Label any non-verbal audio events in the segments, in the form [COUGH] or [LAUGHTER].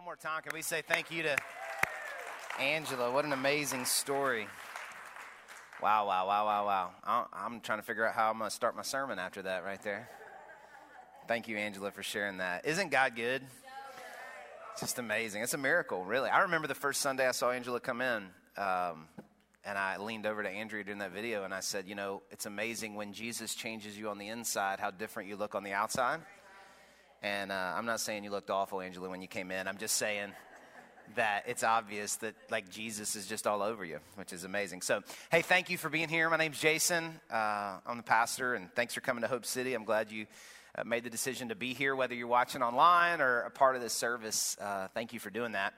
One more time, can we say thank you to Angela? What an amazing story. Wow, wow, wow, wow, wow. I'm trying to figure out how I'm going to start my sermon after that right there. Thank you, Angela, for sharing that. Isn't God good? It's just amazing. It's a miracle, really. I remember the first Sunday I saw Angela come in, um, and I leaned over to Andrea during that video and I said, You know, it's amazing when Jesus changes you on the inside, how different you look on the outside. And uh, I'm not saying you looked awful, Angela, when you came in. I'm just saying that it's obvious that like Jesus is just all over you, which is amazing. So, hey, thank you for being here. My name's Jason. Uh, I'm the pastor, and thanks for coming to Hope City. I'm glad you uh, made the decision to be here, whether you're watching online or a part of this service. Uh, thank you for doing that.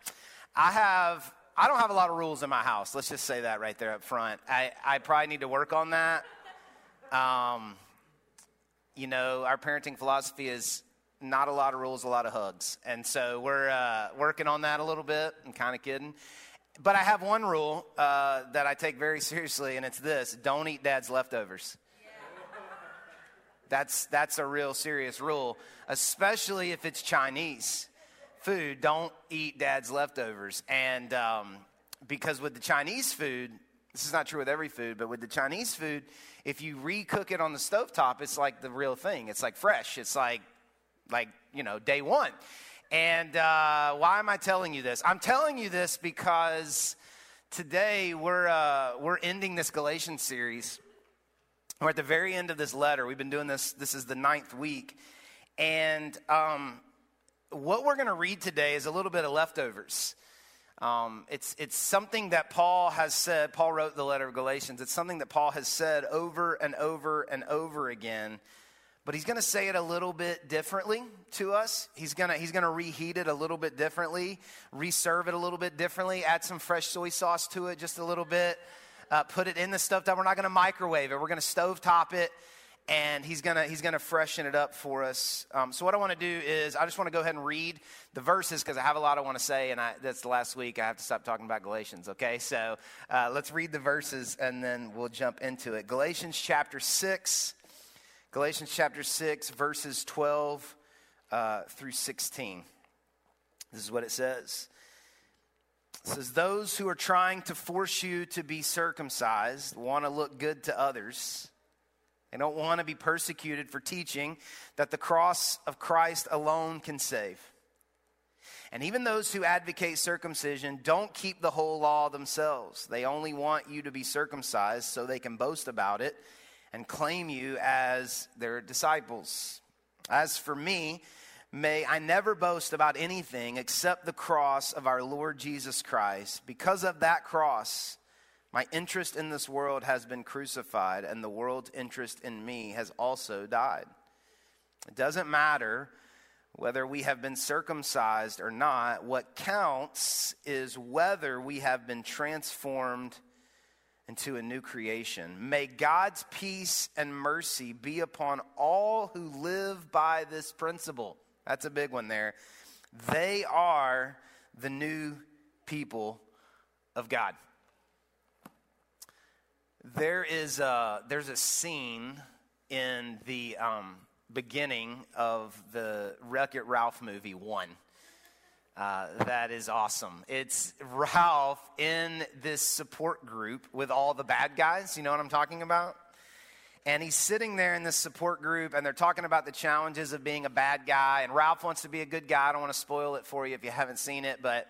I have. I don't have a lot of rules in my house. Let's just say that right there up front. I, I probably need to work on that. Um, you know, our parenting philosophy is not a lot of rules, a lot of hugs. And so we're uh, working on that a little bit. I'm kind of kidding. But I have one rule uh, that I take very [LAUGHS] seriously, and it's this don't eat dad's leftovers. That's, that's a real serious rule, especially if it's Chinese food. Don't eat dad's leftovers. And um, because with the Chinese food, this is not true with every food, but with the Chinese food, if you recook it on the stove top, it's like the real thing. It's like fresh. It's like like, you know, day one. And uh, why am I telling you this? I'm telling you this because today we're, uh, we're ending this Galatians series. We're at the very end of this letter. We've been doing this, this is the ninth week. And um, what we're going to read today is a little bit of leftovers. Um, it's, it's something that Paul has said. Paul wrote the letter of Galatians. It's something that Paul has said over and over and over again but he's going to say it a little bit differently to us. He's going to he's going to reheat it a little bit differently, reserve it a little bit differently, add some fresh soy sauce to it just a little bit, uh, put it in the stuff that we're not going to microwave it. We're going to stove top it, and he's going to he's going to freshen it up for us. Um, so what I want to do is I just want to go ahead and read the verses because I have a lot I want to say, and I, that's the last week. I have to stop talking about Galatians. Okay, so uh, let's read the verses and then we'll jump into it. Galatians chapter six Galatians chapter 6, verses 12 uh, through 16. This is what it says. It says, Those who are trying to force you to be circumcised want to look good to others. They don't want to be persecuted for teaching that the cross of Christ alone can save. And even those who advocate circumcision don't keep the whole law themselves. They only want you to be circumcised so they can boast about it and claim you as their disciples. As for me, may I never boast about anything except the cross of our Lord Jesus Christ. Because of that cross, my interest in this world has been crucified, and the world's interest in me has also died. It doesn't matter whether we have been circumcised or not. What counts is whether we have been transformed into a new creation. May God's peace and mercy be upon all who live by this principle. That's a big one there. They are the new people of God. There is a, there's a scene in the um, beginning of the Wreck It Ralph movie, one. Uh, that is awesome. It's Ralph in this support group with all the bad guys. You know what I'm talking about? And he's sitting there in this support group, and they're talking about the challenges of being a bad guy. And Ralph wants to be a good guy. I don't want to spoil it for you if you haven't seen it, but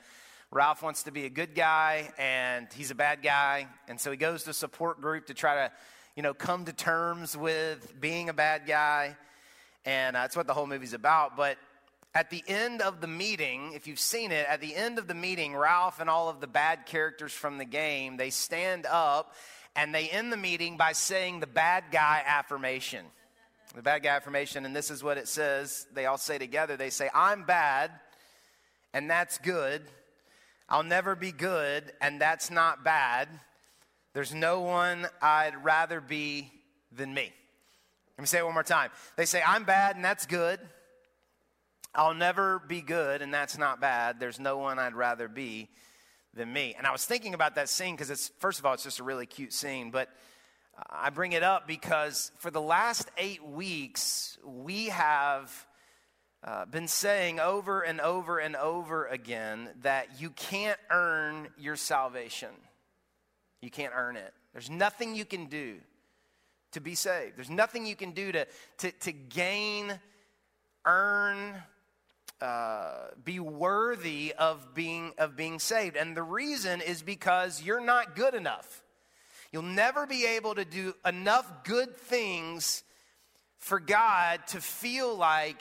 Ralph wants to be a good guy, and he's a bad guy. And so he goes to support group to try to, you know, come to terms with being a bad guy. And uh, that's what the whole movie's about. But at the end of the meeting, if you've seen it, at the end of the meeting, Ralph and all of the bad characters from the game, they stand up and they end the meeting by saying the bad guy affirmation. The bad guy affirmation, and this is what it says. They all say together, they say, I'm bad, and that's good. I'll never be good, and that's not bad. There's no one I'd rather be than me. Let me say it one more time. They say, I'm bad, and that's good. I'll never be good, and that's not bad. There's no one I'd rather be than me. And I was thinking about that scene because it's, first of all, it's just a really cute scene, but I bring it up because for the last eight weeks, we have uh, been saying over and over and over again that you can't earn your salvation. You can't earn it. There's nothing you can do to be saved. There's nothing you can do to, to, to gain, earn, uh, be worthy of being, of being saved. And the reason is because you're not good enough. You'll never be able to do enough good things for God to feel like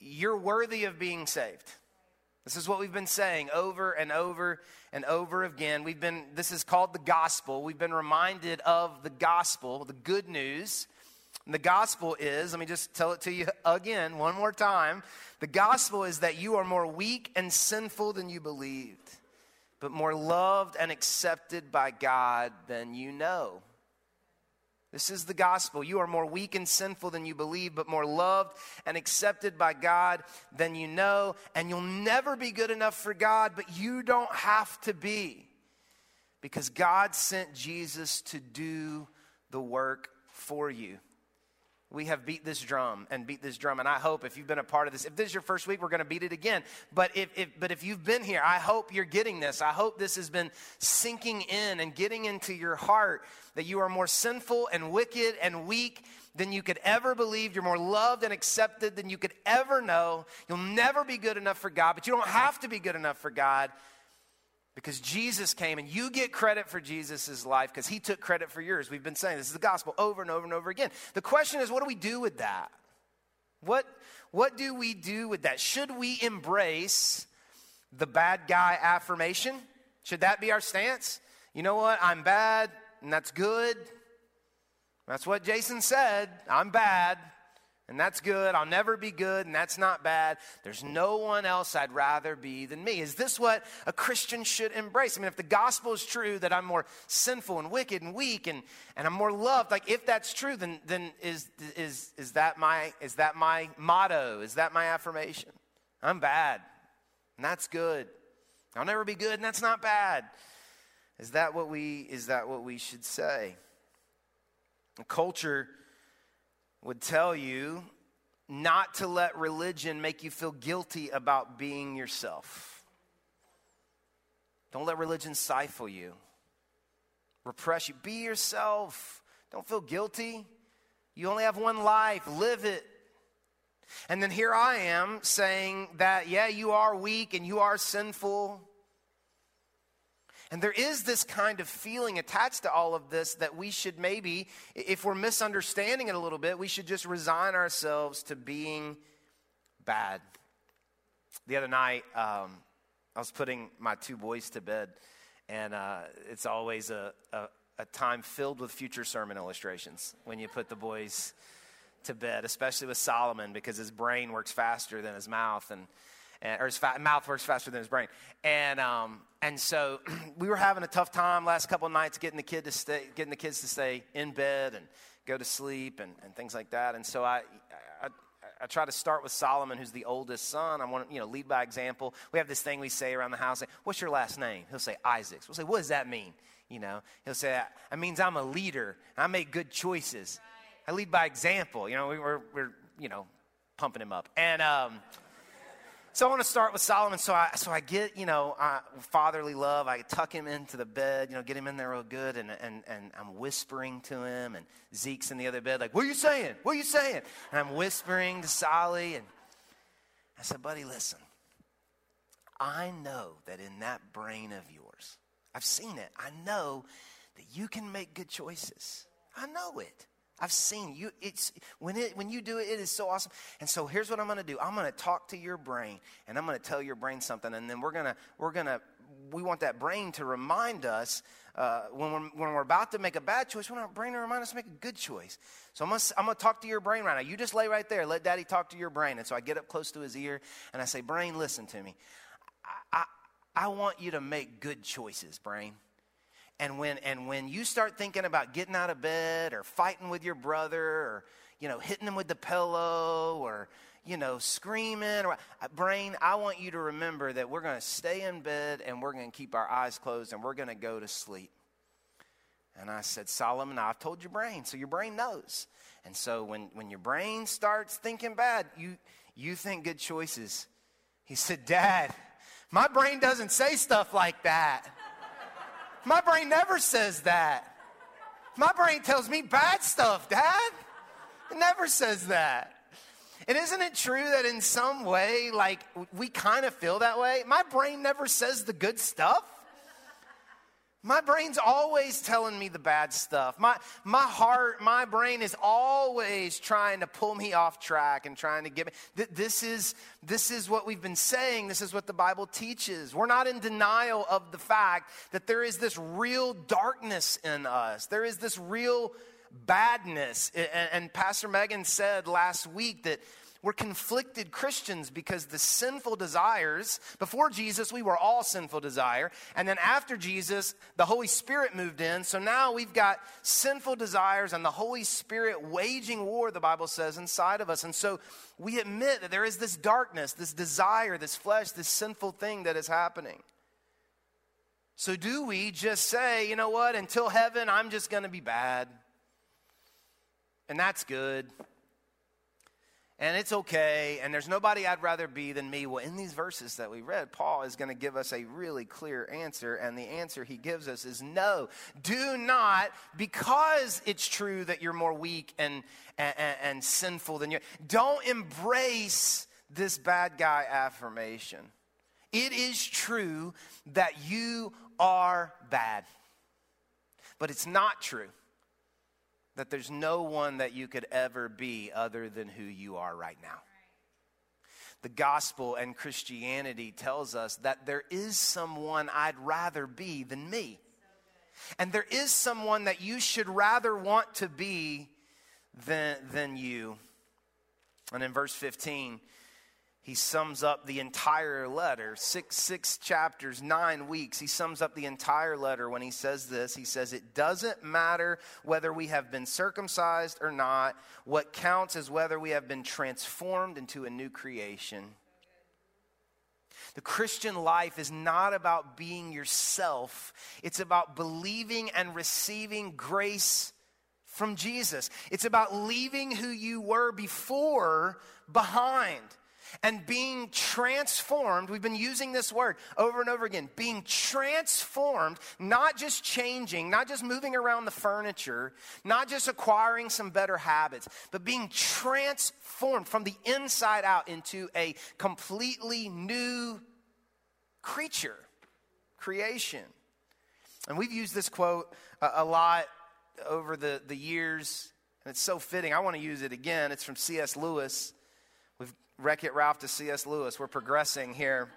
you're worthy of being saved. This is what we've been saying over and over and over again. We've been this is called the gospel. We've been reminded of the gospel, the good news. And the gospel is, let me just tell it to you [LAUGHS] again one more time. The gospel is that you are more weak and sinful than you believed, but more loved and accepted by God than you know. This is the gospel. You are more weak and sinful than you believe, but more loved and accepted by God than you know. And you'll never be good enough for God, but you don't have to be. Because God sent Jesus to do the work for you we have beat this drum and beat this drum. And I hope if you've been a part of this, if this is your first week, we're going to beat it again. But if, if, but if you've been here, I hope you're getting this. I hope this has been sinking in and getting into your heart that you are more sinful and wicked and weak than you could ever believe. You're more loved and accepted than you could ever know. You'll never be good enough for God, but you don't have to be good enough for God because Jesus came and you get credit for Jesus' life because he took credit for yours. We've been saying this is the gospel over and over and over again. The question is, what do we do with that? What, what do we do with that? Should we embrace the bad guy affirmation? Should that be our stance? You know what? I'm bad, and that's good. That's what Jason said. I'm bad, and that's good. I'll never be good, and that's not bad. There's no one else I'd rather be than me. Is this what a Christian should embrace? I mean, if the gospel is true that I'm more sinful and wicked and weak and, and I'm more loved, like if that's true, then, then is, is, is, that my, is that my motto? Is that my affirmation? I'm bad, and that's good. I'll never be good, and that's not bad. Is that what we, is that what we should say? Culture would tell you not to let religion make you feel guilty about being yourself. Don't let religion stifle you, repress you. Be yourself. Don't feel guilty. You only have one life, live it. And then here I am saying that, yeah, you are weak and you are sinful. And there is this kind of feeling attached to all of this that we should maybe, if we're misunderstanding it a little bit, we should just resign ourselves to being bad. The other night, um, I was putting my two boys to bed, and uh, it's always a, a, a time filled with future sermon illustrations when you put the boys to bed, especially with Solomon because his brain works faster than his mouth. And and, or his fa- mouth works faster than his brain. And, um, and so [CLEARS THROAT] we were having a tough time last couple of nights getting the, kid to stay, getting the kids to stay in bed and go to sleep and, and things like that. And so I, I, I try to start with Solomon, who's the oldest son. I want to, you know, lead by example. We have this thing we say around the house. Like, What's your last name? He'll say Isaacs. We'll say, what does that mean? You know, he'll say, that means I'm a leader. I make good choices. I lead by example. You know, we, are we're, you know, pumping him up. And, um, so I want to start with Solomon. So I, so I get, you know, fatherly love. I tuck him into the bed, you know, get him in there real good. And, and, and I'm whispering to him. And Zeke's in the other bed, like, what are you saying? What are you saying? And I'm whispering to Solly. And I said, buddy, listen. I know that in that brain of yours, I've seen it. I know that you can make good choices. I know it. I've seen you. It's when it when you do it, it is so awesome. And so here's what I'm going to do. I'm going to talk to your brain, and I'm going to tell your brain something, and then we're gonna we're gonna we want that brain to remind us uh, when we're when we're about to make a bad choice. We want our brain to remind us to make a good choice. So I'm gonna I'm gonna talk to your brain right now. You just lay right there. Let Daddy talk to your brain. And so I get up close to his ear, and I say, Brain, listen to me. I, I, I want you to make good choices, brain. And when, and when you start thinking about getting out of bed or fighting with your brother or, you know, hitting him with the pillow or, you know, screaming or uh, brain, I want you to remember that we're going to stay in bed and we're going to keep our eyes closed and we're going to go to sleep. And I said, Solomon, I've told your brain, so your brain knows. And so when, when your brain starts thinking bad, you You think good choices. He said, Dad, my brain doesn't say stuff like that. My brain never says that. My brain tells me bad stuff, Dad. It never says that. And isn't it true that in some way, like, we kind of feel that way? My brain never says the good stuff. My brain's always telling me the bad stuff. My, my heart, my brain is always trying to pull me off track and trying to get me. This is, this is what we've been saying. This is what the Bible teaches. We're not in denial of the fact that there is this real darkness in us, there is this real badness. And, and Pastor Megan said last week that we're conflicted Christians because the sinful desires, before Jesus, we were all sinful desire. And then after Jesus, the Holy Spirit moved in. So now we've got sinful desires and the Holy Spirit waging war, the Bible says, inside of us. And so we admit that there is this darkness, this desire, this flesh, this sinful thing that is happening. So do we just say, you know what, until heaven, I'm just going to be bad? And that's good and it's okay, and there's nobody I'd rather be than me. Well, in these verses that we read, Paul is going to give us a really clear answer, and the answer he gives us is no. Do not, because it's true that you're more weak and, and, and sinful than you. Don't embrace this bad guy affirmation. It is true that you are bad, but it's not true that there's no one that you could ever be other than who you are right now. The gospel and Christianity tells us that there is someone I'd rather be than me. And there is someone that you should rather want to be than, than you. And in verse 15, he sums up the entire letter six six chapters nine weeks. He sums up the entire letter when he says this. He says it doesn't matter whether we have been circumcised or not. What counts is whether we have been transformed into a new creation. The Christian life is not about being yourself. It's about believing and receiving grace from Jesus. It's about leaving who you were before behind and being transformed. We've been using this word over and over again. Being transformed, not just changing, not just moving around the furniture, not just acquiring some better habits, but being transformed from the inside out into a completely new creature, creation. And we've used this quote a, a lot over the, the years, and it's so fitting. I want to use it again. It's from C.S. Lewis. Wreck It Ralph to C.S. Lewis. We're progressing here.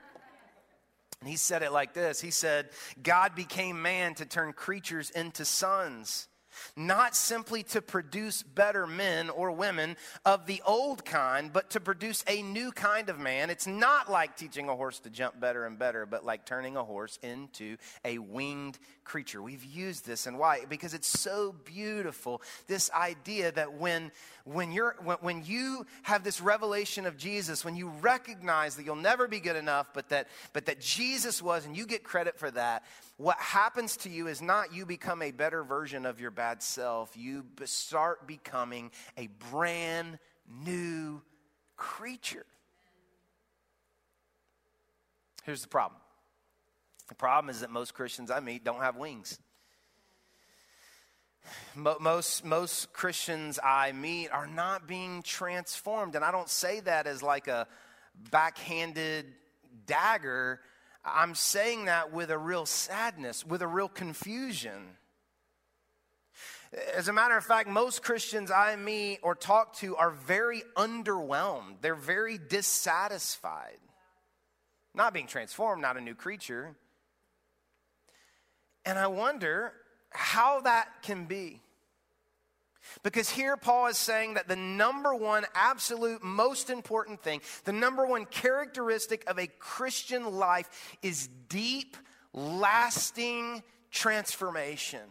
And he said it like this He said, God became man to turn creatures into sons not simply to produce better men or women of the old kind, but to produce a new kind of man. It's not like teaching a horse to jump better and better, but like turning a horse into a winged creature. We've used this and why? Because it's so beautiful. This idea that when when you're when, when you have this revelation of Jesus, when you recognize that you'll never be good enough, but that but that Jesus was, and you get credit for that, what happens to you is not you become a better version of your bad self. You start becoming a brand new creature. Here's the problem the problem is that most Christians I meet don't have wings. Most, most Christians I meet are not being transformed. And I don't say that as like a backhanded dagger. I'm saying that with a real sadness, with a real confusion. As a matter of fact, most Christians I meet or talk to are very underwhelmed. They're very dissatisfied. Not being transformed, not a new creature. And I wonder how that can be. Because here Paul is saying that the number one, absolute, most important thing, the number one characteristic of a Christian life is deep, lasting transformation.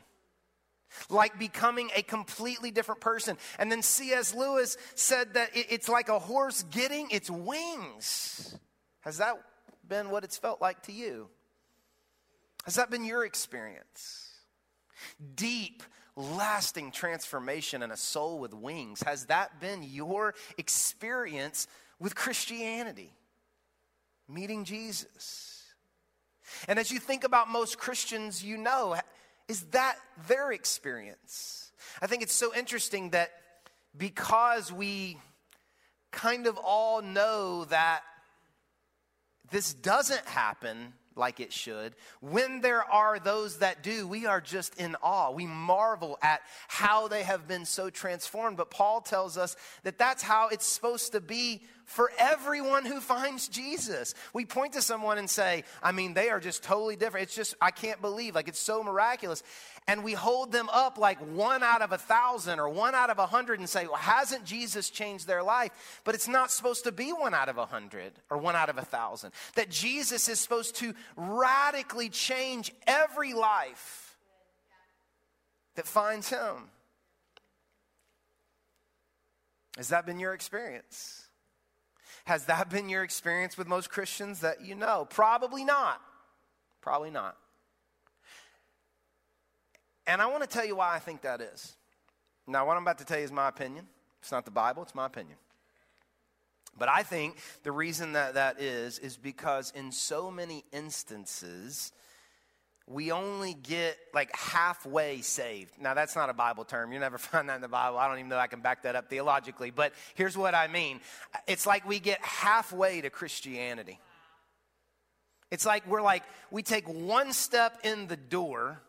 Like becoming a completely different person. And then C.S. Lewis said that it's like a horse getting its wings. Has that been what it's felt like to you? Has that been your experience? Deep, lasting transformation and a soul with wings. Has that been your experience with Christianity, meeting Jesus. And as you think about most Christians you know, is that their experience? I think it's so interesting that because we kind of all know that this doesn't happen like it should. When there are those that do, we are just in awe. We marvel at how they have been so transformed. But Paul tells us that that's how it's supposed to be for everyone who finds Jesus. We point to someone and say, I mean, they are just totally different. It's just, I can't believe, like, it's so miraculous. And we hold them up like one out of a thousand or one out of a hundred and say, well, hasn't Jesus changed their life? But it's not supposed to be one out of a hundred or one out of a thousand. That Jesus is supposed to radically change every life that finds him. Has that been your experience? Has that been your experience with most Christians that you know? Probably not. Probably not. And I want to tell you why I think that is. Now, what I'm about to tell you is my opinion. It's not the Bible, it's my opinion. But I think the reason that that is, is because in so many instances, we only get like halfway saved. Now, that's not a Bible term. You never [LAUGHS] find that in the Bible. I don't even know I can back that up theologically. But here's what I mean it's like we get halfway to Christianity. It's like we're like, we take one step in the door,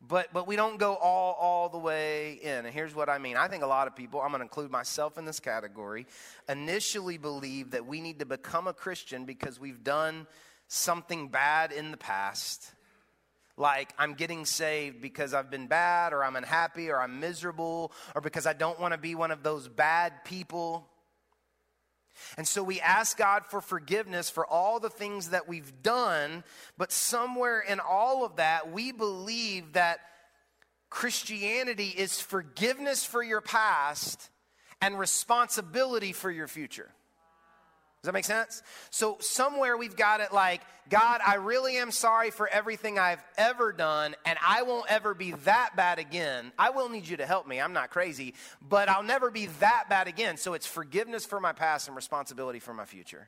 but, but we don't go all, all the way in. And here's what I mean I think a lot of people, I'm going to include myself in this category, initially believe that we need to become a Christian because we've done something bad in the past like I'm getting saved because I've been bad or I'm unhappy or I'm miserable or because I don't want to be one of those bad people. And so we ask God for forgiveness for all the things that we've done, but somewhere in all of that, we believe that Christianity is forgiveness for your past and responsibility for your future. Does that make sense? So, somewhere we've got it like, God, I really am sorry for everything I've ever done, and I won't ever be that bad again. I will need you to help me. I'm not crazy, but I'll never be that bad again. So, it's forgiveness for my past and responsibility for my future.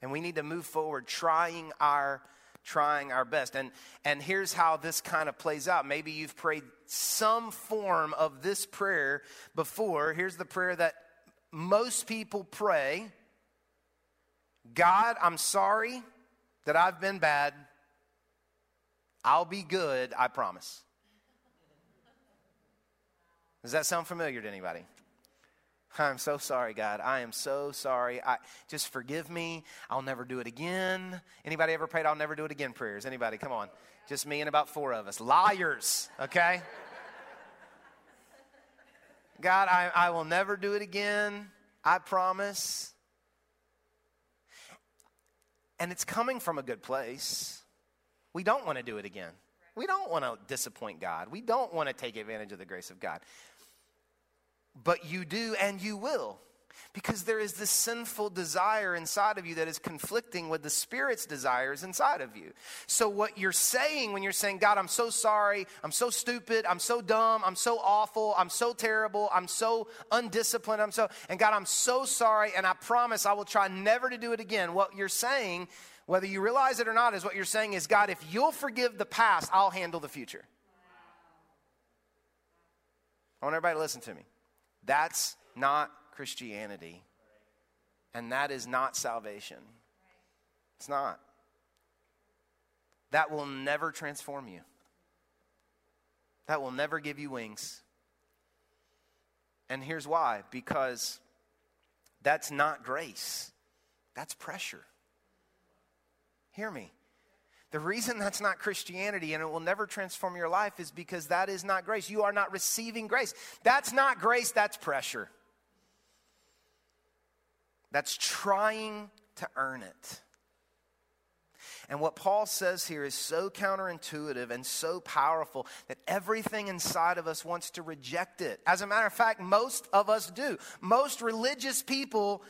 And we need to move forward trying our trying our best. And and here's how this kind of plays out. Maybe you've prayed some form of this prayer before. Here's the prayer that most people pray God, I'm sorry that I've been bad. I'll be good, I promise. Does that sound familiar to anybody? I'm so sorry, God. I am so sorry. I just forgive me. I'll never do it again. Anybody ever prayed I'll never do it again prayers? Anybody? Come on. Just me and about four of us. Liars, okay? God, I, I will never do it again. I promise. And it's coming from a good place. We don't want to do it again. We don't want to disappoint God. We don't want to take advantage of the grace of God. But you do and you will because there is this sinful desire inside of you that is conflicting with the Spirit's desires inside of you. So, what you're saying when you're saying, God, I'm so sorry, I'm so stupid, I'm so dumb, I'm so awful, I'm so terrible, I'm so undisciplined, I'm so, and God, I'm so sorry, and I promise I will try never to do it again. What you're saying, whether you realize it or not, is what you're saying is, God, if you'll forgive the past, I'll handle the future. I want everybody to listen to me. That's not Christianity. And that is not salvation. It's not. That will never transform you. That will never give you wings. And here's why because that's not grace, that's pressure. Hear me. The reason that's not Christianity and it will never transform your life is because that is not grace. You are not receiving grace. That's not grace, that's pressure that's trying to earn it. And what Paul says here is so counterintuitive and so powerful that everything inside of us wants to reject it. As a matter of fact, most of us do. Most religious people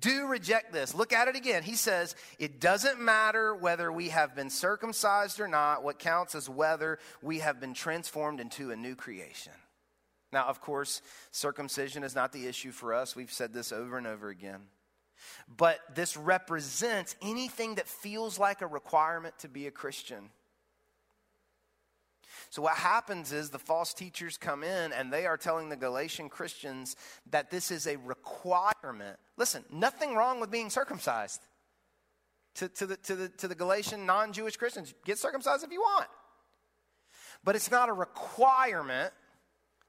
do reject this. Look at it again. He says, It doesn't matter whether we have been circumcised or not. What counts is whether we have been transformed into a new creation. Now, of course, circumcision is not the issue for us. We've said this over and over again. But this represents anything that feels like a requirement to be a Christian. So, what happens is the false teachers come in and they are telling the Galatian Christians that this is a requirement. Listen, nothing wrong with being circumcised. To, to, the, to, the, to the Galatian non Jewish Christians, get circumcised if you want. But it's not a requirement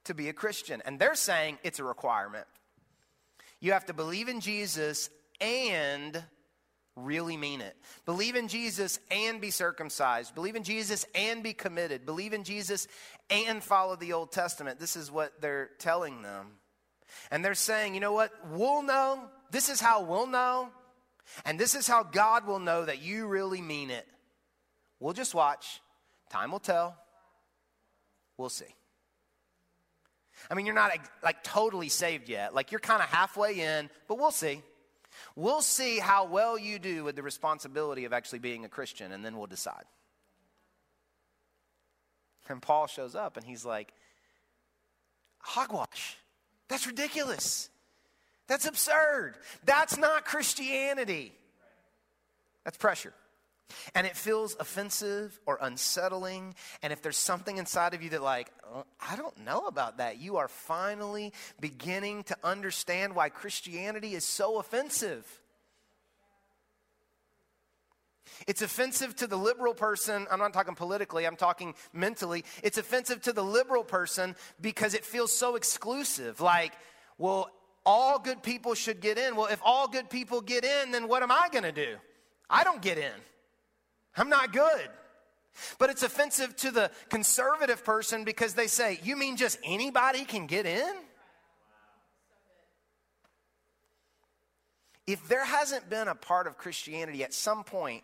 to be a Christian. And they're saying it's a requirement. You have to believe in Jesus and really mean it. Believe in Jesus and be circumcised. Believe in Jesus and be committed. Believe in Jesus and follow the Old Testament. This is what they're telling them. And they're saying, you know what? We'll know. This is how we'll know. And this is how God will know that you really mean it. We'll just watch. Time will tell. We'll see. I mean, you're not like totally saved yet. Like you're kind of halfway in, but we'll see. We'll see how well you do with the responsibility of actually being a Christian, and then we'll decide. And Paul shows up and he's like, Hogwash. That's ridiculous. That's absurd. That's not Christianity. That's pressure and it feels offensive or unsettling, and if there's something inside of you that, like, oh, I don't know about that, you are finally beginning to understand why Christianity is so offensive. It's offensive to the liberal person. I'm not talking politically, I'm talking mentally. It's offensive to the liberal person because it feels so exclusive. Like, well, all good people should get in. Well, if all good people get in, then what am I going to do? I don't get in. I'm not good. But it's offensive to the conservative person because they say, You mean just anybody can get in? If there hasn't been a part of Christianity at some point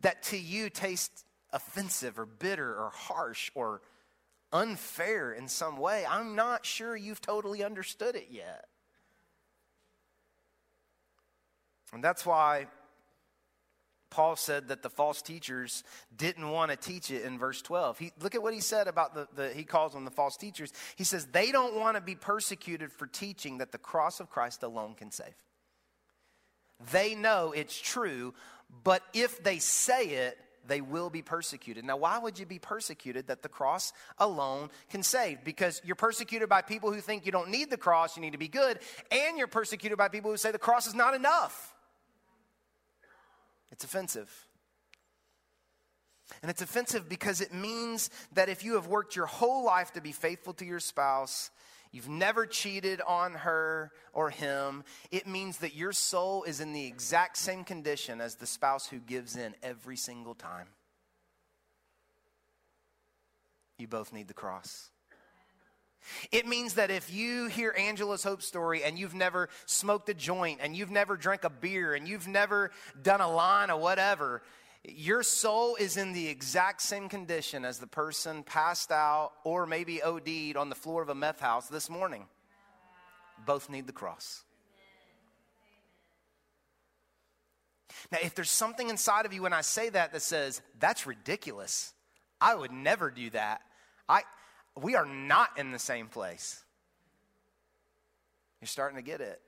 that to you tastes offensive or bitter or harsh or unfair in some way, I'm not sure you've totally understood it yet. And that's why Paul said that the false teachers didn't want to teach it in verse 12. He, look at what he said about the, the, he calls them the false teachers. He says, they don't want to be persecuted for teaching that the cross of Christ alone can save. They know it's true, but if they say it, they will be persecuted. Now, why would you be persecuted that the cross alone can save? Because you're persecuted by people who think you don't need the cross, you need to be good, and you're persecuted by people who say the cross is not enough. It's offensive. And it's offensive because it means that if you have worked your whole life to be faithful to your spouse, you've never cheated on her or him, it means that your soul is in the exact same condition as the spouse who gives in every single time. You both need the cross. It means that if you hear Angela's hope story and you've never smoked a joint and you've never drank a beer and you've never done a line or whatever, your soul is in the exact same condition as the person passed out or maybe OD'd on the floor of a meth house this morning. Both need the cross. Now, if there's something inside of you when I say that that says, that's ridiculous, I would never do that. I, we are not in the same place. You're starting to get it.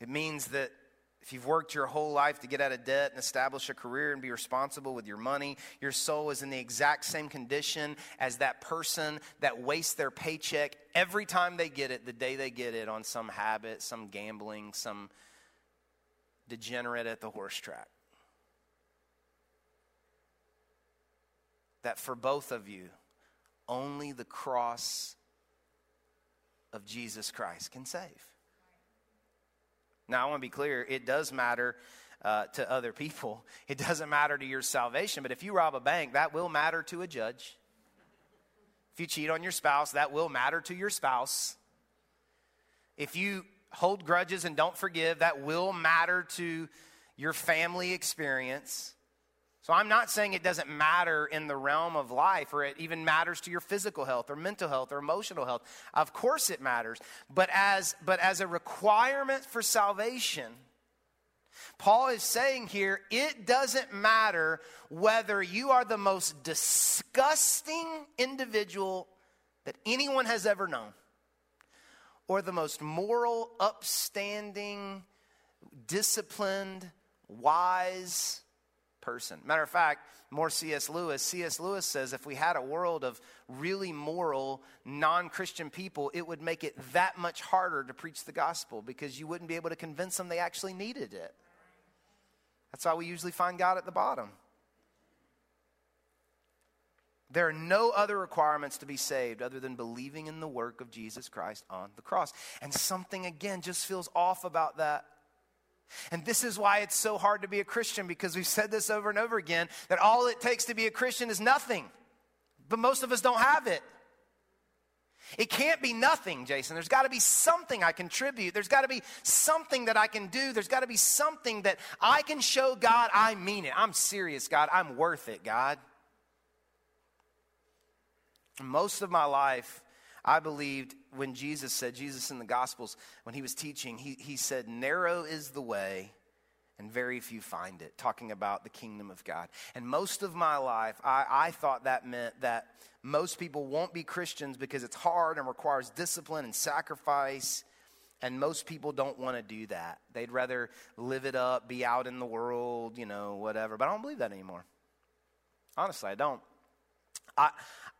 It means that if you've worked your whole life to get out of debt and establish a career and be responsible with your money, your soul is in the exact same condition as that person that wastes their paycheck every time they get it, the day they get it, on some habit, some gambling, some degenerate at the horse track. That for both of you, only the cross of Jesus Christ can save. Now, I want to be clear it does matter uh, to other people, [LAUGHS] it doesn't matter to your salvation, but if you rob a bank, that will matter to a judge. If you cheat on your spouse, that will matter to your spouse. If you hold grudges and don't forgive, that will matter to your family experience. So I'm not saying it doesn't matter in the realm of life or it even matters to your physical health or mental health or emotional health. Of course it matters. But as but as a requirement for salvation, Paul is saying here it doesn't matter whether you are the most disgusting individual that anyone has ever known or the most moral, upstanding, disciplined, wise person. Matter of fact, more C.S. Lewis. C.S. Lewis says if we had a world of really moral, non Christian people, it would make it that much harder to preach the gospel because you wouldn't be able to convince them they actually needed it. That's why we usually find God at the bottom. There are no other requirements to be saved other than believing in the work of Jesus Christ on the cross. And something, again, just feels off about that. And this is why it's so hard to be a Christian because we've said this over and over again that all it takes to be a Christian is nothing. But most of us don't have it. It can't be nothing, Jason. There's got to be something I contribute. There's got to be something that I can do. There's got to be something that I can show God I mean it. I'm serious, God. I'm worth it, God. Most of my life, I believed when Jesus said, Jesus in the Gospels, when he was teaching, he, he said, Narrow is the way, and very few find it, talking about the kingdom of God. And most of my life, I, I thought that meant that most people won't be Christians because it's hard and requires discipline and sacrifice. And most people don't want to do that. They'd rather live it up, be out in the world, you know, whatever. But I don't believe that anymore. Honestly, I don't. I,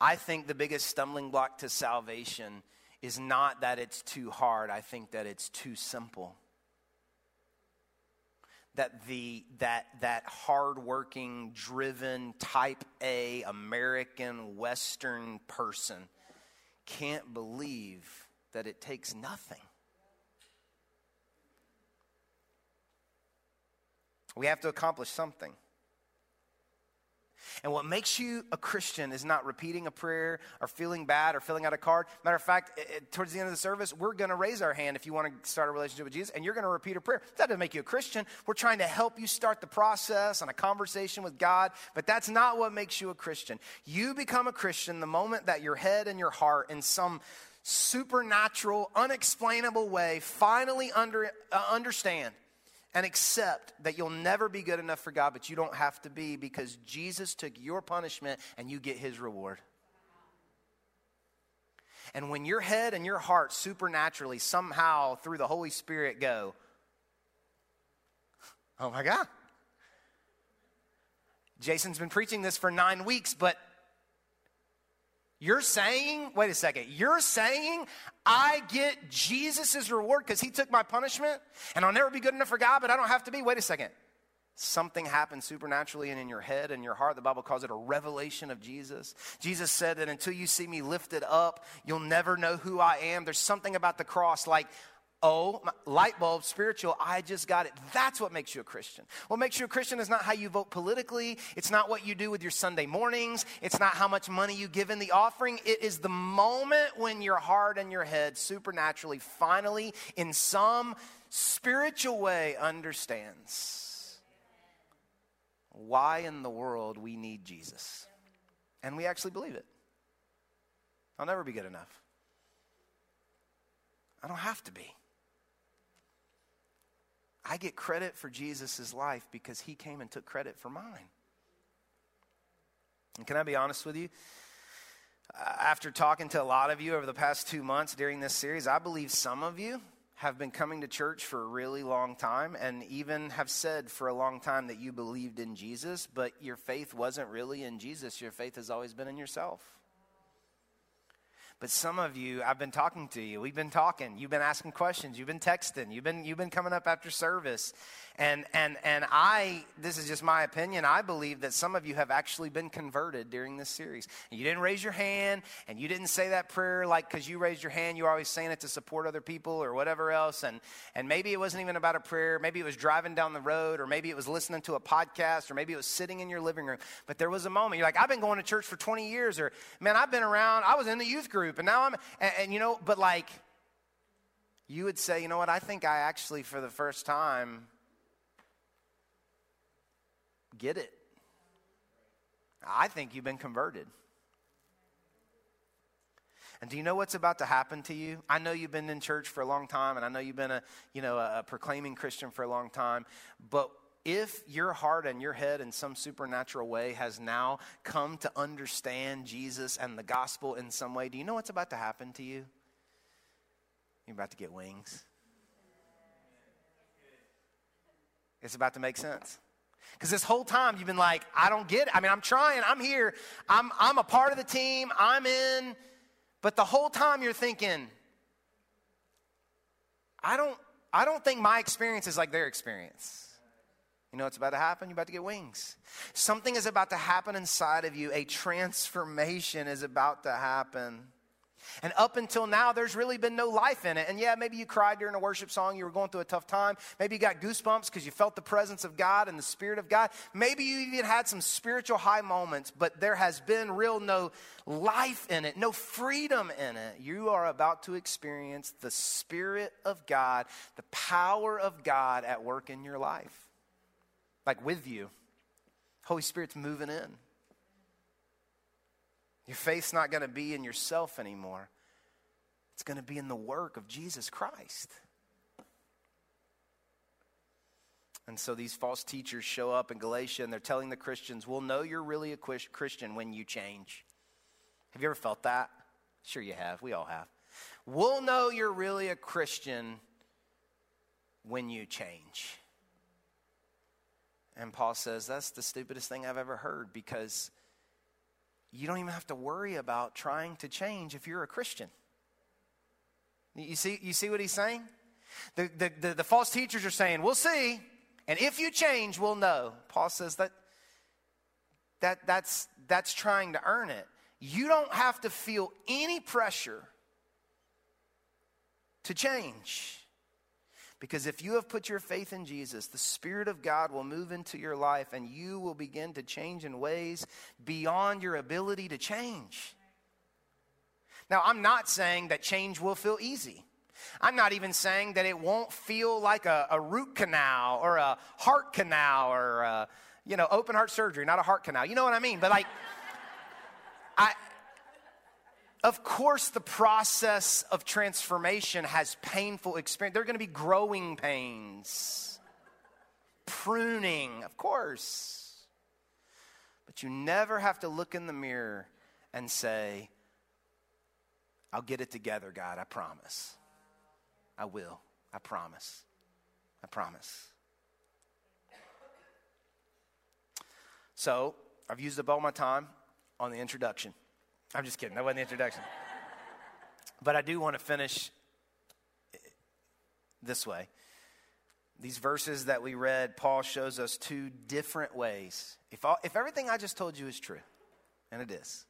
I think the biggest stumbling block to salvation is not that it's too hard, I think that it's too simple. That the that that hardworking, driven, type A American Western person can't believe that it takes nothing. We have to accomplish something. And what makes you a Christian is not repeating a prayer or feeling bad or filling out a card. Matter of fact, towards the end of the service, we're going to raise our hand if you want to start a relationship with Jesus, and you're going to repeat a prayer. That doesn't make you a Christian. We're trying to help you start the process and a conversation with God, but that's not what makes you a Christian. You become a Christian the moment that your head and your heart, in some supernatural, unexplainable way, finally under, uh, understand and accept that you'll never be good enough for God, but you don't have to be because Jesus took your punishment and you get his reward. And when your head and your heart supernaturally, somehow through the Holy Spirit, go, oh my God. Jason's been preaching this for nine weeks, but you're saying, wait a second, you're saying I get Jesus' reward because he took my punishment and I'll never be good enough for God, but I don't have to be? Wait a second. Something happens supernaturally and in your head and your heart. The Bible calls it a revelation of Jesus. Jesus said that until you see me lifted up, you'll never know who I am. There's something about the cross like Oh, light bulb, spiritual, I just got it. That's what makes you a Christian. What makes you a Christian is not how you vote politically. It's not what you do with your Sunday mornings. It's not how much money you give in the offering. It is the moment when your heart and your head supernaturally, finally, in some spiritual way, understands why in the world we need Jesus. And we actually believe it. I'll never be good enough. I don't have to be. I get credit for Jesus' life because he came and took credit for mine. And can I be honest with you? After talking to a lot of you over the past two months during this series, I believe some of you have been coming to church for a really long time and even have said for a long time that you believed in Jesus, but your faith wasn't really in Jesus. Your faith has always been in yourself. But some of you, I've been talking to you. We've been talking. You've been asking questions. You've been texting. You've been, you've been coming up after service. And, and, and I, this is just my opinion, I believe that some of you have actually been converted during this series. You didn't raise your hand and you didn't say that prayer like because you raised your hand, you were always saying it to support other people or whatever else. And, and maybe it wasn't even about a prayer. Maybe it was driving down the road or maybe it was listening to a podcast or maybe it was sitting in your living room. But there was a moment you're like, I've been going to church for 20 years or man, I've been around, I was in the youth group and now I'm, and, and you know, but like, you would say, you know what, I think I actually, for the first time, get it. I think you've been converted. And do you know what's about to happen to you? I know you've been in church for a long time, and I know you've been a, you know, a, proclaiming Christian for a long time, but if your heart and your head in some supernatural way has now come to understand Jesus and the gospel in some way, do you know what's about to happen to you? You're about to get wings. It's about to make sense. Because this whole time you've been like, I don't get it. I mean, I'm trying, I'm here, I'm, I'm a part of the team, I'm in. But the whole time you're thinking, I don't, I don't think my experience is like their experience. You know what's about to happen? You're about to get wings. Something is about to happen inside of you. A transformation is about to happen. And up until now, there's really been no life in it. And yeah, maybe you cried during a worship song, you were going through a tough time. Maybe you got goosebumps because you felt the presence of God and the Spirit of God. Maybe you even had some spiritual high moments, but there has been real no life in it, no freedom in it. You are about to experience the Spirit of God, the power of God at work in your life, like with you. Holy Spirit's moving in. Your faith's not going to be in yourself anymore, it's going to be in the work of Jesus Christ. And so these false teachers show up in Galatia and they're telling the Christians, we'll know you're really a Christian when you change. Have you ever felt that? Sure, you have. We all have. We'll know you're really a Christian when you change. And Paul says, that's the stupidest thing I've ever heard because you don't even have to worry about trying to change if you're a Christian. You see, you see what he's saying? The, the, the, the, false teachers are saying, We'll see, and if you change, we'll know. Paul says that, that that's, that's trying to earn it. You don't have to feel any pressure to change. Because if you have put your faith in Jesus, the Spirit of God will move into your life and you will begin to change in ways beyond your ability to change. Now, I'm not saying that change will feel easy. I'm not even saying that it won't feel like a, a root canal or a heart canal or, a, you know, open heart surgery, not a heart canal. You know what I mean? But like, [LAUGHS] I, of course, the process of transformation has painful experience. There are going to be growing pains, pruning, of course. But you never have to look in the mirror and say, I'll get it together, God, I promise. I will. I promise. I promise. So, I've used up all my time on the introduction. I'm just kidding. That wasn't the introduction. but I do want to finish this way. These verses that we read, Paul shows us two different ways. If, all, if everything I just told you is true, and it is,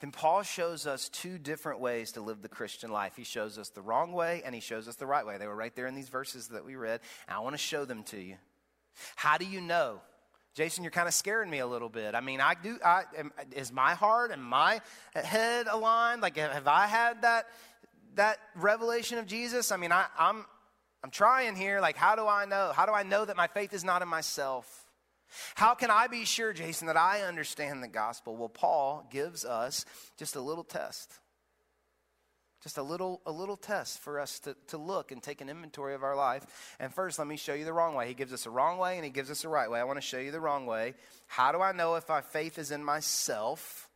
then Paul shows us two different ways to live the Christian life. He shows us the wrong way and he shows us the right way. They were right there in these verses that we read, I want to show them to you. How do you know Jason, you're kind of scaring me a little bit. I mean, I do. I, am, is my heart and my head aligned? Like, have I had that that revelation of Jesus? I mean, I, I'm I'm trying here. Like, how do I know? How do I know that my faith is not in myself? How can I be sure, Jason, that I understand the gospel? Well, Paul gives us just a little test. Just a little, a little test for us to, to look and take an inventory of our life. And first, let me show you the wrong way. He gives us a wrong way and he gives us a right way. I want to show you the wrong way. How do I know if my faith is in myself?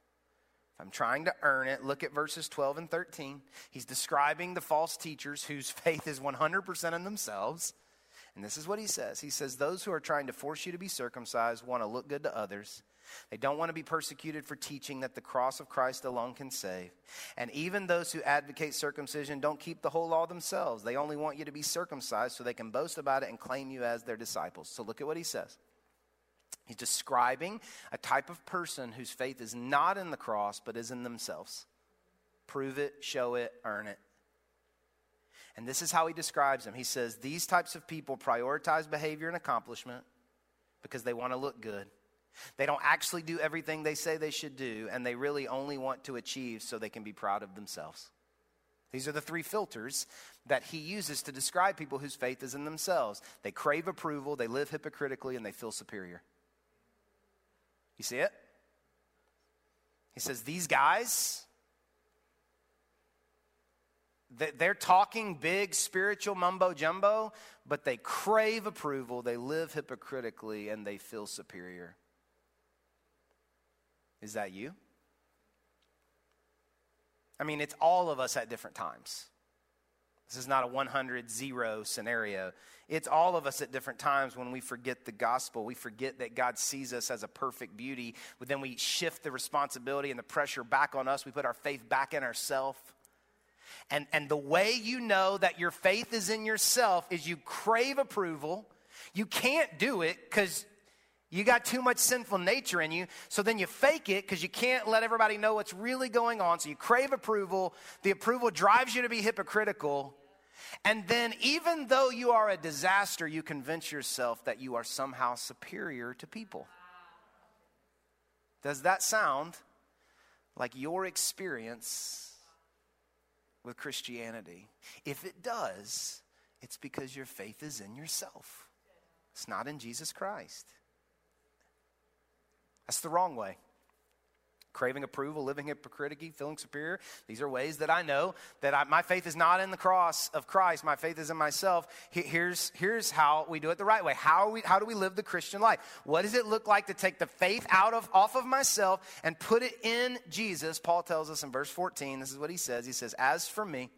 If I'm trying to earn it, look at verses 12 and 13. He's describing the false teachers whose [LAUGHS] faith is 100% in themselves. And this is what he says He says, Those who are trying to force you to be circumcised want to look good to others they don't want to be persecuted for teaching that the cross of Christ alone can save. And even those who advocate circumcision don't keep the whole law themselves. They only want you to be circumcised so they can boast about it and claim you as their disciples. So look at what he says. He's describing a type of person whose faith is not in the cross but is in themselves. Prove it, show it, earn it. And this is how he describes them. He says, These types of people prioritize behavior and accomplishment because they want to look good. They don't actually do everything they say they should do, and they really only want to achieve so they can be proud of themselves. These are the three filters that he uses to describe people whose faith is in themselves. They crave approval, they live hypocritically, and they feel superior. You see it? He says, These guys, They're talking big spiritual mumbo jumbo, but they crave approval, they live hypocritically, and they feel superior. Is that you? I mean, it's all of us at different times. This is not a 100 0 scenario. It's all of us at different times when we forget the gospel. We forget that God sees us as a perfect beauty. But then we shift the responsibility and the pressure back on us. We put our faith back in ourselves. And, and the way you know that your faith is in yourself is you crave approval. You can't do it because you got too much sinful nature in you. So then you fake it because you can't let everybody know what's really going on. So you crave approval. The approval drives you to be hypocritical. And then, even though you are a disaster, you convince yourself that you are somehow superior to people. Does that sound like your experience with Christianity? If it does, it's because your faith is in yourself, it's not in Jesus Christ. That's the wrong way. Craving approval, living hypocritically, feeling superior. These are ways that I know that I, my faith is not in the cross of Christ. My faith is in myself. Here's, here's how we do it the right way. How, we, how do we live the Christian life? What does it look like to take the faith out of, off of myself and put it in Jesus? Paul tells us in verse 14, this is what he says. He says, As for me,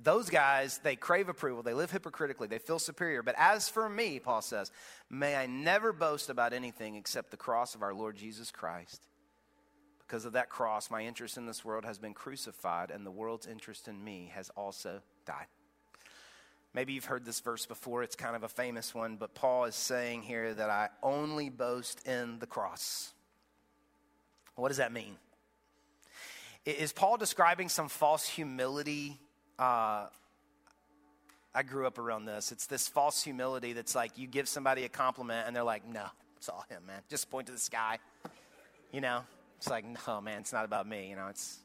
those guys, they crave approval. They live hypocritically. They feel superior. But as for me, Paul says, may I never boast about anything except the cross of our Lord Jesus Christ. Because of that cross, my interest in this world has been crucified, and the world's interest in me has also died. Maybe you've heard this verse before. It's kind of a famous one, but Paul is saying here that I only boast in the cross. What does that mean? Is Paul describing some false humility uh, I grew up around this. It's this false humility that's like you give somebody a compliment and they're like, no, it's all him, man. Just point to the sky. You know? It's like, no, man, it's not about me. You know, it's,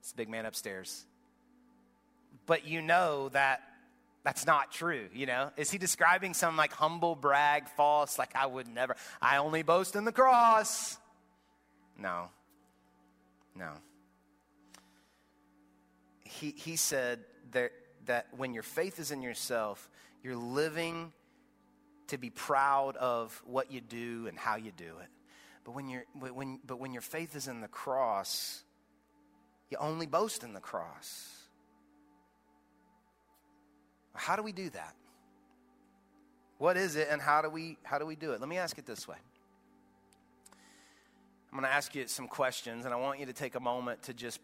it's the big man upstairs. But you know that that's not true, you know? Is he describing some like humble brag, false, like I would never, I only boast in the cross? No. No he, he said that, that when your faith is in yourself, you're living to be proud of what you do and how you do it. But when, you're, when, but when your faith is in the cross, you only boast in the cross. How do we do that? What is it and how do we how do we do it? Let me ask it this way. I'm going to ask you some questions and I want you to take a moment to just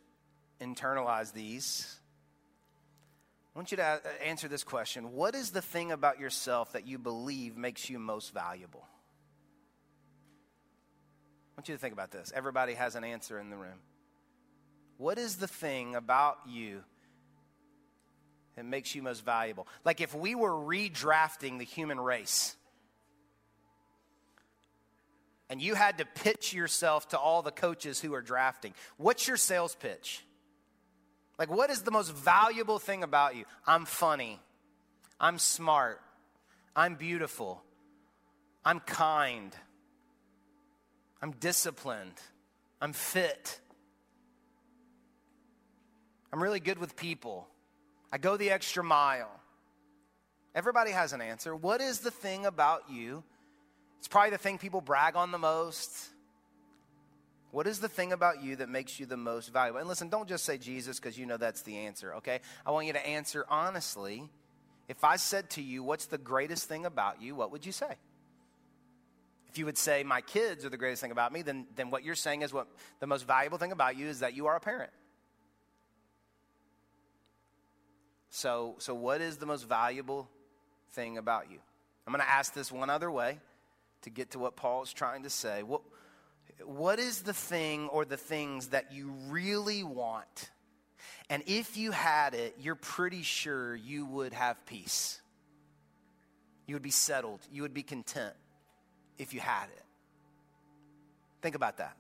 internalize these, I want you to uh, answer this question What is the thing about yourself that you believe makes you most valuable? I want you to think about this. Everybody has an answer in the room. What is the thing about you that makes you most valuable? Like if we were redrafting the human race, and you had to pitch yourself to all the coaches who are drafting, what's your sales pitch? Like, what is the most valuable thing about you? I'm funny. I'm smart. I'm beautiful. I'm kind. I'm disciplined. I'm fit. I'm really good with people. I go the extra mile. Everybody has an answer. What is the thing about you? It's probably the thing people brag on the most. What is the thing about you that makes you the most valuable? And listen, don't just say Jesus because you know that's the answer, okay? I want you to answer honestly. If I said to you, What's the greatest thing about you? What would you say? If you would say, My kids are the greatest thing about me, then, then what you're saying is what the most valuable thing about you is that you are a parent. So, so what is the most valuable thing about you? I'm going to ask this one other way to get to what Paul is trying to say. What, what is the thing or the things that you really want? And if you had it, you're pretty sure you would have peace. You would be settled. You would be content if you had it. Think about that.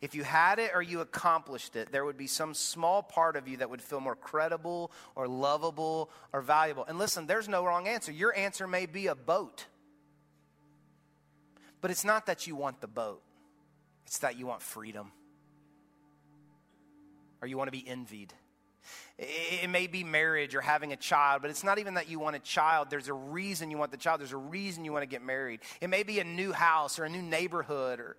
If you had it or you accomplished it, there would be some small part of you that would feel more credible or lovable or valuable. And listen, there's no wrong answer. Your answer may be a boat. But it's not that you want the boat. It's that you want freedom or you want to be envied. It may be marriage or having a child, but it's not even that you want a child. There's a reason you want the child. There's a reason you want to get married. It may be a new house or a new neighborhood or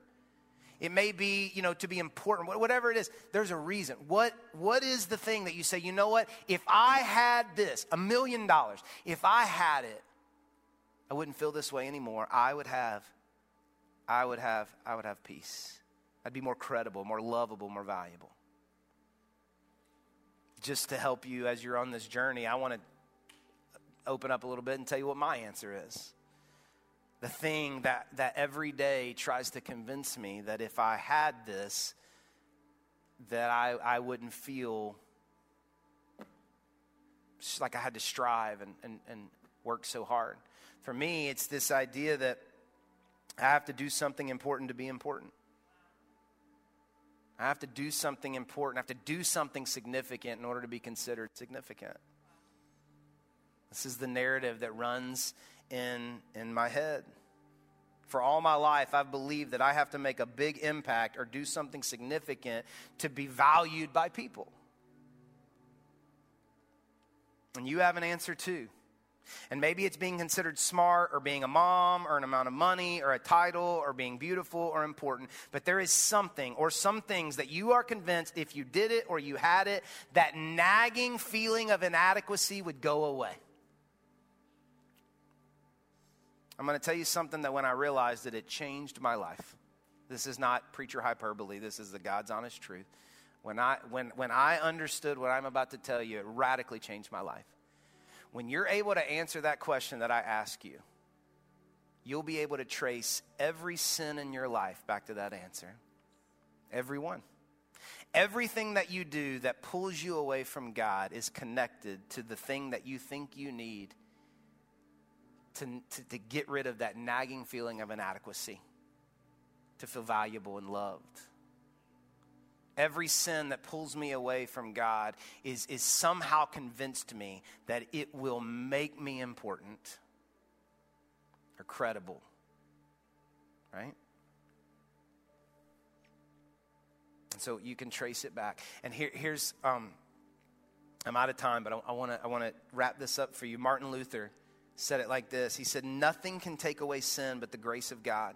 it may be, you know, to be important. Whatever it is, there's a reason. What what is the thing that you say, you know what? If I had this, a million dollars, if I had it, I wouldn't feel this way anymore. I would have I would have I would have peace. I'd be more credible, more lovable, more valuable just to help you as you're on this journey, I want to open up a little bit and tell you what my answer is. The thing that, that every day tries to convince me that if I had this, that I, I wouldn't feel like I had to strive and, and, and work so hard. For me, it's this idea that I have to do something important to be important. I have to do something important. I have to do something significant in order to be considered significant. This is the narrative that runs in, in my head. For all my life, I've believed that I have to make a big impact or do something significant to be valued by people. And you have an answer too. And maybe it's being considered smart or being a mom or an amount of money or a title or being beautiful or important. But there is something or some things that you are convinced if you did it or you had it, that nagging feeling of inadequacy would go away. I'm going to tell you something that when I realized it, it changed my life. This is not preacher hyperbole, this is the God's honest truth. When I, when, when I understood what I'm about to tell you, it radically changed my life. When you're able to answer that question that I ask you, you'll be able to trace every sin in your life back to that answer. Every one. Everything that you do that pulls you away from God is connected to the thing that you think you need to, to, to get rid of that nagging feeling of inadequacy, to feel valuable and loved every sin that pulls me away from God is, is somehow convinced me that it will make me important or credible. Right? And so you can trace it back. And here, here's, um, I'm out of time, but I, want to I wanna wrap this up for you. Martin Luther said it like this He said, Nothing can take away sin but the grace of God.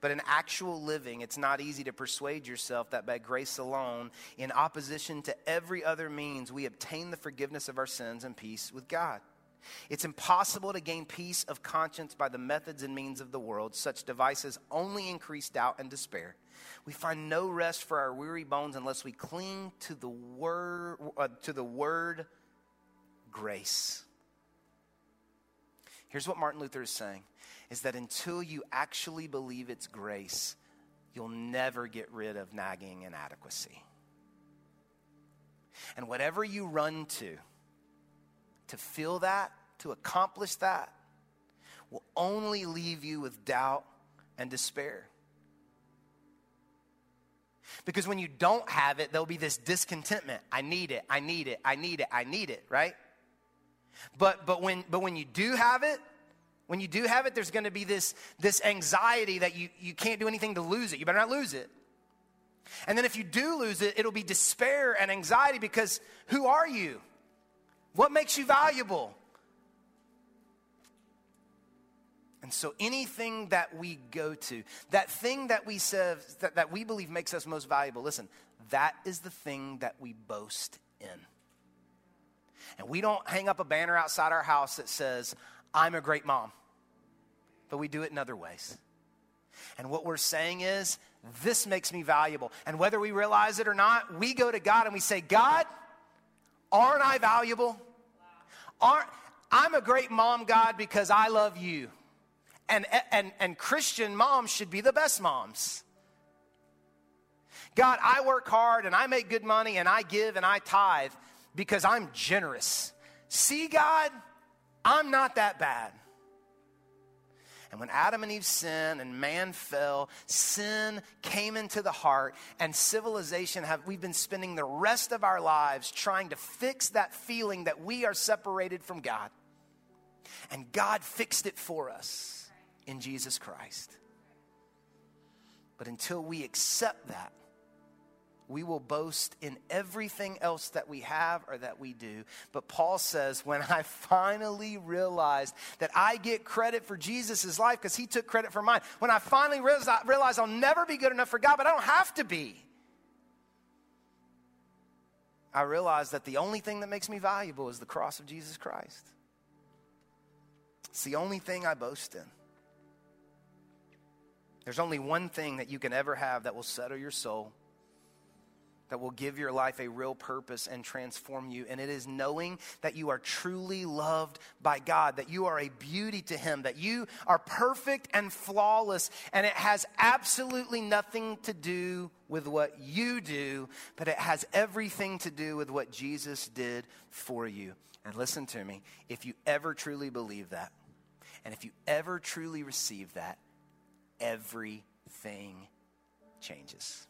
But in actual living, it's not easy to persuade yourself that by grace alone, in opposition to every other means, we obtain the forgiveness of our sins and peace with God. It's impossible to gain peace of conscience by the methods and means of the world. Such devices only increase doubt and despair. We find no rest for our weary bones unless we cling to the word, uh, to the word grace. Here's what Martin Luther is saying is that until you actually believe it's grace, you'll never get rid of nagging inadequacy. And whatever you run to, to feel that, to accomplish that, will only leave you with doubt and despair. Because when you don't have it, there'll be this discontentment. I need it, I need it, I need it, I need it, right? But, but, when, but when you do have it, when you do have it, there's going to be this, this anxiety that you, you can't do anything to lose it. You better not lose it. And then if you do lose it, it'll be despair and anxiety because who are you? What makes you valuable? And so anything that we go to, that thing that we say, that, that we believe makes us most valuable, listen, that is the thing that we boast in. And we don't hang up a banner outside our house that says, I'm a great mom but we do it in other ways. And what we're saying is, this makes me valuable. And whether we realize it or not, we go to God and we say, God, aren't I valuable? Aren't, I'm a great mom, God, because I love you. And, and, and Christian moms should be the best moms. God, I work hard and I make good money and I give and I tithe because I'm generous. See, God, I'm not that bad. And when Adam and Eve sinned and man fell, sin came into the heart, and civilization have we've been spending the rest of our lives trying to fix that feeling that we are separated from God. And God fixed it for us in Jesus Christ. But until we accept that, we will boast in everything else that we have or that we do. But Paul says, when I finally realized that I get credit for Jesus' life because he took credit for mine, when I finally realized I'll never be good enough for God, but I don't have to be, I realized that the only thing that makes me valuable is the cross of Jesus Christ. It's the only thing I boast in. There's only one thing that you can ever have that will settle your soul that will give your life a real purpose and transform you. And it is knowing that you are truly loved by God, that you are a beauty to Him, that you are perfect and flawless. And it has absolutely nothing to do with what you do, but it has everything to do with what Jesus did for you. And listen to me if you ever truly believe that, and if you ever truly receive that, everything changes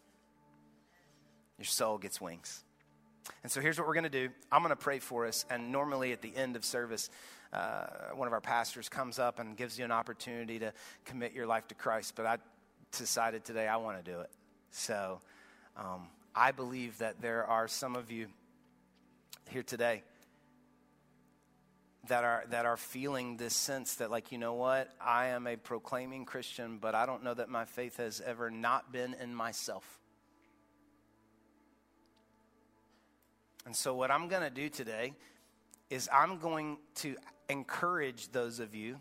your soul gets wings. And so here's what we're going to do I'm going to pray for us. And normally at the end of service, uh, one of our pastors comes up and gives you an opportunity to commit your life to Christ. But I decided today I want to do it. So um, I believe that there are some of you here today that are that are feeling this sense that like you know what I am a proclaiming Christian but I don't know that my faith has ever not been in myself And so, what I'm going to do today is I'm going to encourage those of you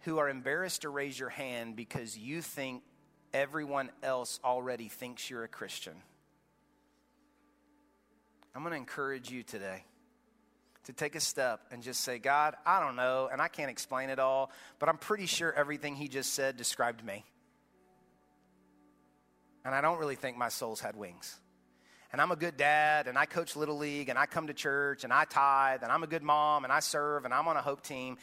who are embarrassed to raise your hand because you think everyone else already thinks you're a Christian. I'm going to encourage you today to take a step and just say, God, I don't know, and I can't explain it all, but I'm pretty sure everything he just said described me. And I don't really think my soul's had wings and I'm a good dad, and I coach Little League, and I come to church, and I tithe, and I'm a good mom, and I serve, and I'm on a hope team.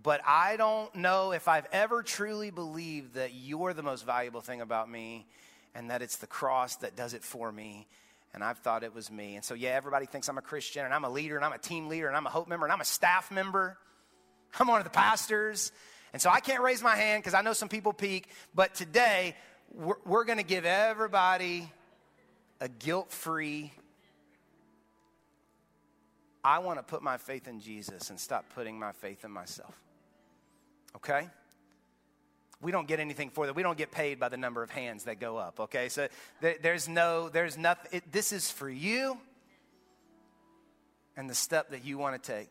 But I don't know if I've ever truly believed that you're the most valuable thing about me, and that it's the cross that does it for me. And I've thought it was me. And so, yeah, everybody thinks I'm a Christian, and I'm a leader, and I'm a team leader, and I'm a hope member, and I'm a staff member. I'm one of the pastors. And so I can't raise my hand because I know some people peek. But today, we're, we're going to give everybody a guilt free, I want to put my faith in Jesus and stop putting my faith in myself. Okay? We don't get anything for that. We don't get paid by the number of hands that go up. Okay? So there, there's no, there's nothing. It, this is for you and the step that you want to take.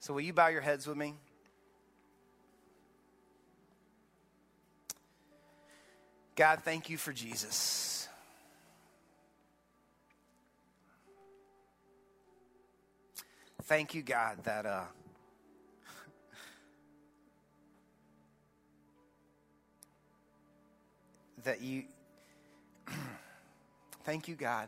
So will you bow your heads with me? God, thank you for Jesus. Thank you, God, that uh, [LAUGHS] that you [CLEARS THROAT] thank you, God.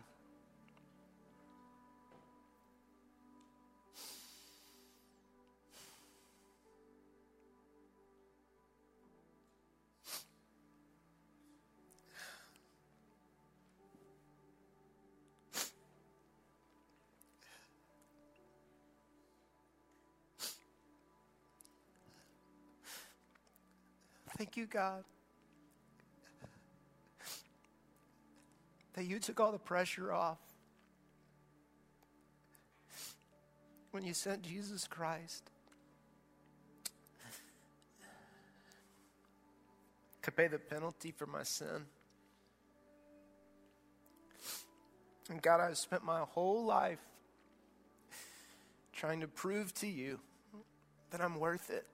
Thank you, God, that you took all the pressure off when you sent Jesus Christ to pay the penalty for my sin. And God, I've spent my whole life trying to prove to you that I'm worth it.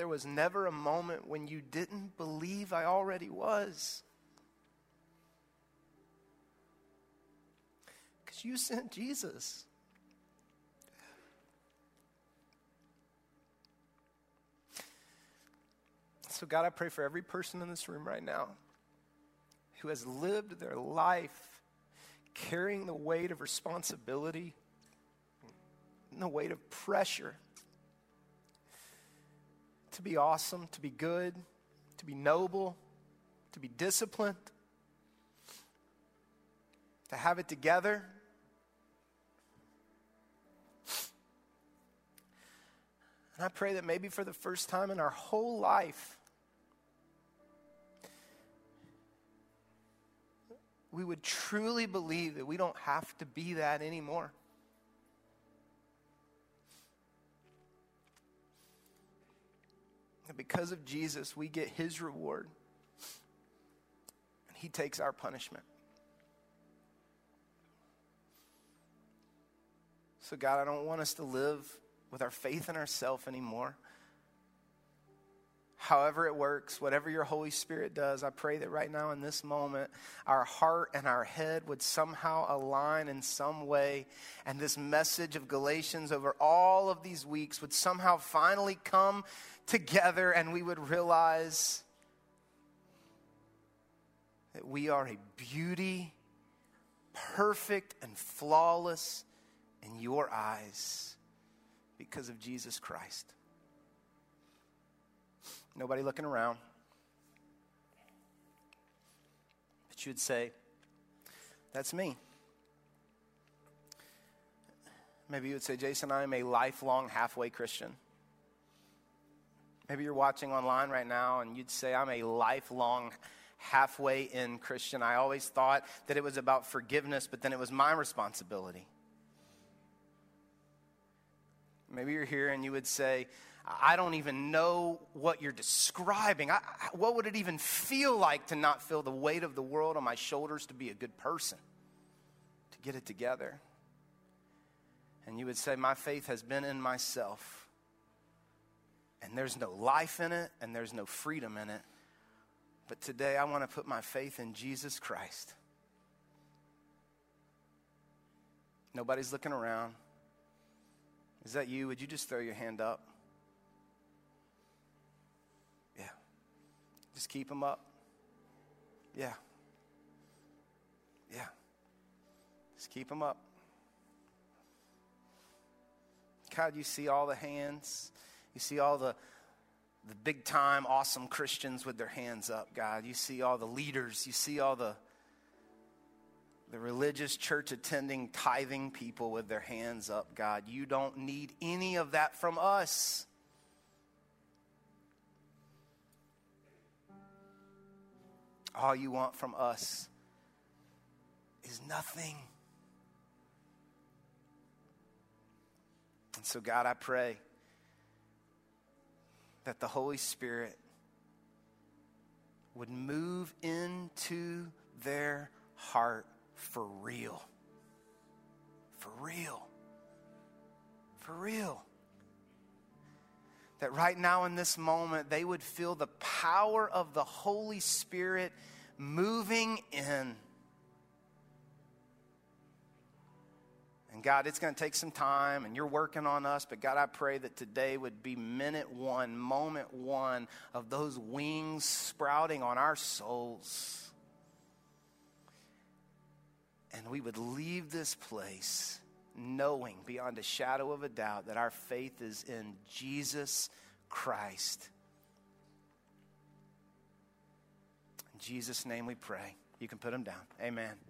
There was never a moment when you didn't believe I already was. Because you sent Jesus. So, God, I pray for every person in this room right now who has lived their life carrying the weight of responsibility and the weight of pressure to be awesome, to be good, to be noble, to be disciplined, to have it together. And I pray that maybe for the first time in our whole life, we would truly believe that we don't have to be that anymore. Because of Jesus, we get his reward. And he takes our punishment. So, God, I don't want us to live with our faith in ourselves anymore. However, it works, whatever your Holy Spirit does, I pray that right now in this moment, our heart and our head would somehow align in some way, and this message of Galatians over all of these weeks would somehow finally come together, and we would realize that we are a beauty, perfect and flawless in your eyes because of Jesus Christ. Nobody looking around. But you'd say, That's me. Maybe you would say, Jason, I am a lifelong halfway Christian. Maybe you're watching online right now and you'd say, I'm a lifelong halfway in Christian. I always thought that it was about forgiveness, but then it was my responsibility. Maybe you're here and you would say, I don't even know what you're describing. I, what would it even feel like to not feel the weight of the world on my shoulders to be a good person, to get it together? And you would say, My faith has been in myself, and there's no life in it, and there's no freedom in it. But today I want to put my faith in Jesus Christ. Nobody's looking around. Is that you? Would you just throw your hand up? Yeah. Just keep them up. Yeah. Yeah. Just keep them up. God, you see all the hands. You see all the the big time awesome Christians with their hands up, God. You see all the leaders. You see all the the religious church attending, tithing people with their hands up, God. You don't need any of that from us. All you want from us is nothing. And so, God, I pray that the Holy Spirit would move into their heart for real. For real. For real. That right now in this moment, they would feel the power of the Holy Spirit moving in. And God, it's going to take some time, and you're working on us, but God, I pray that today would be minute one, moment one of those wings sprouting on our souls and we would leave this place knowing beyond a shadow of a doubt that our faith is in Jesus Christ. In Jesus' name we pray. You can put them down. Amen.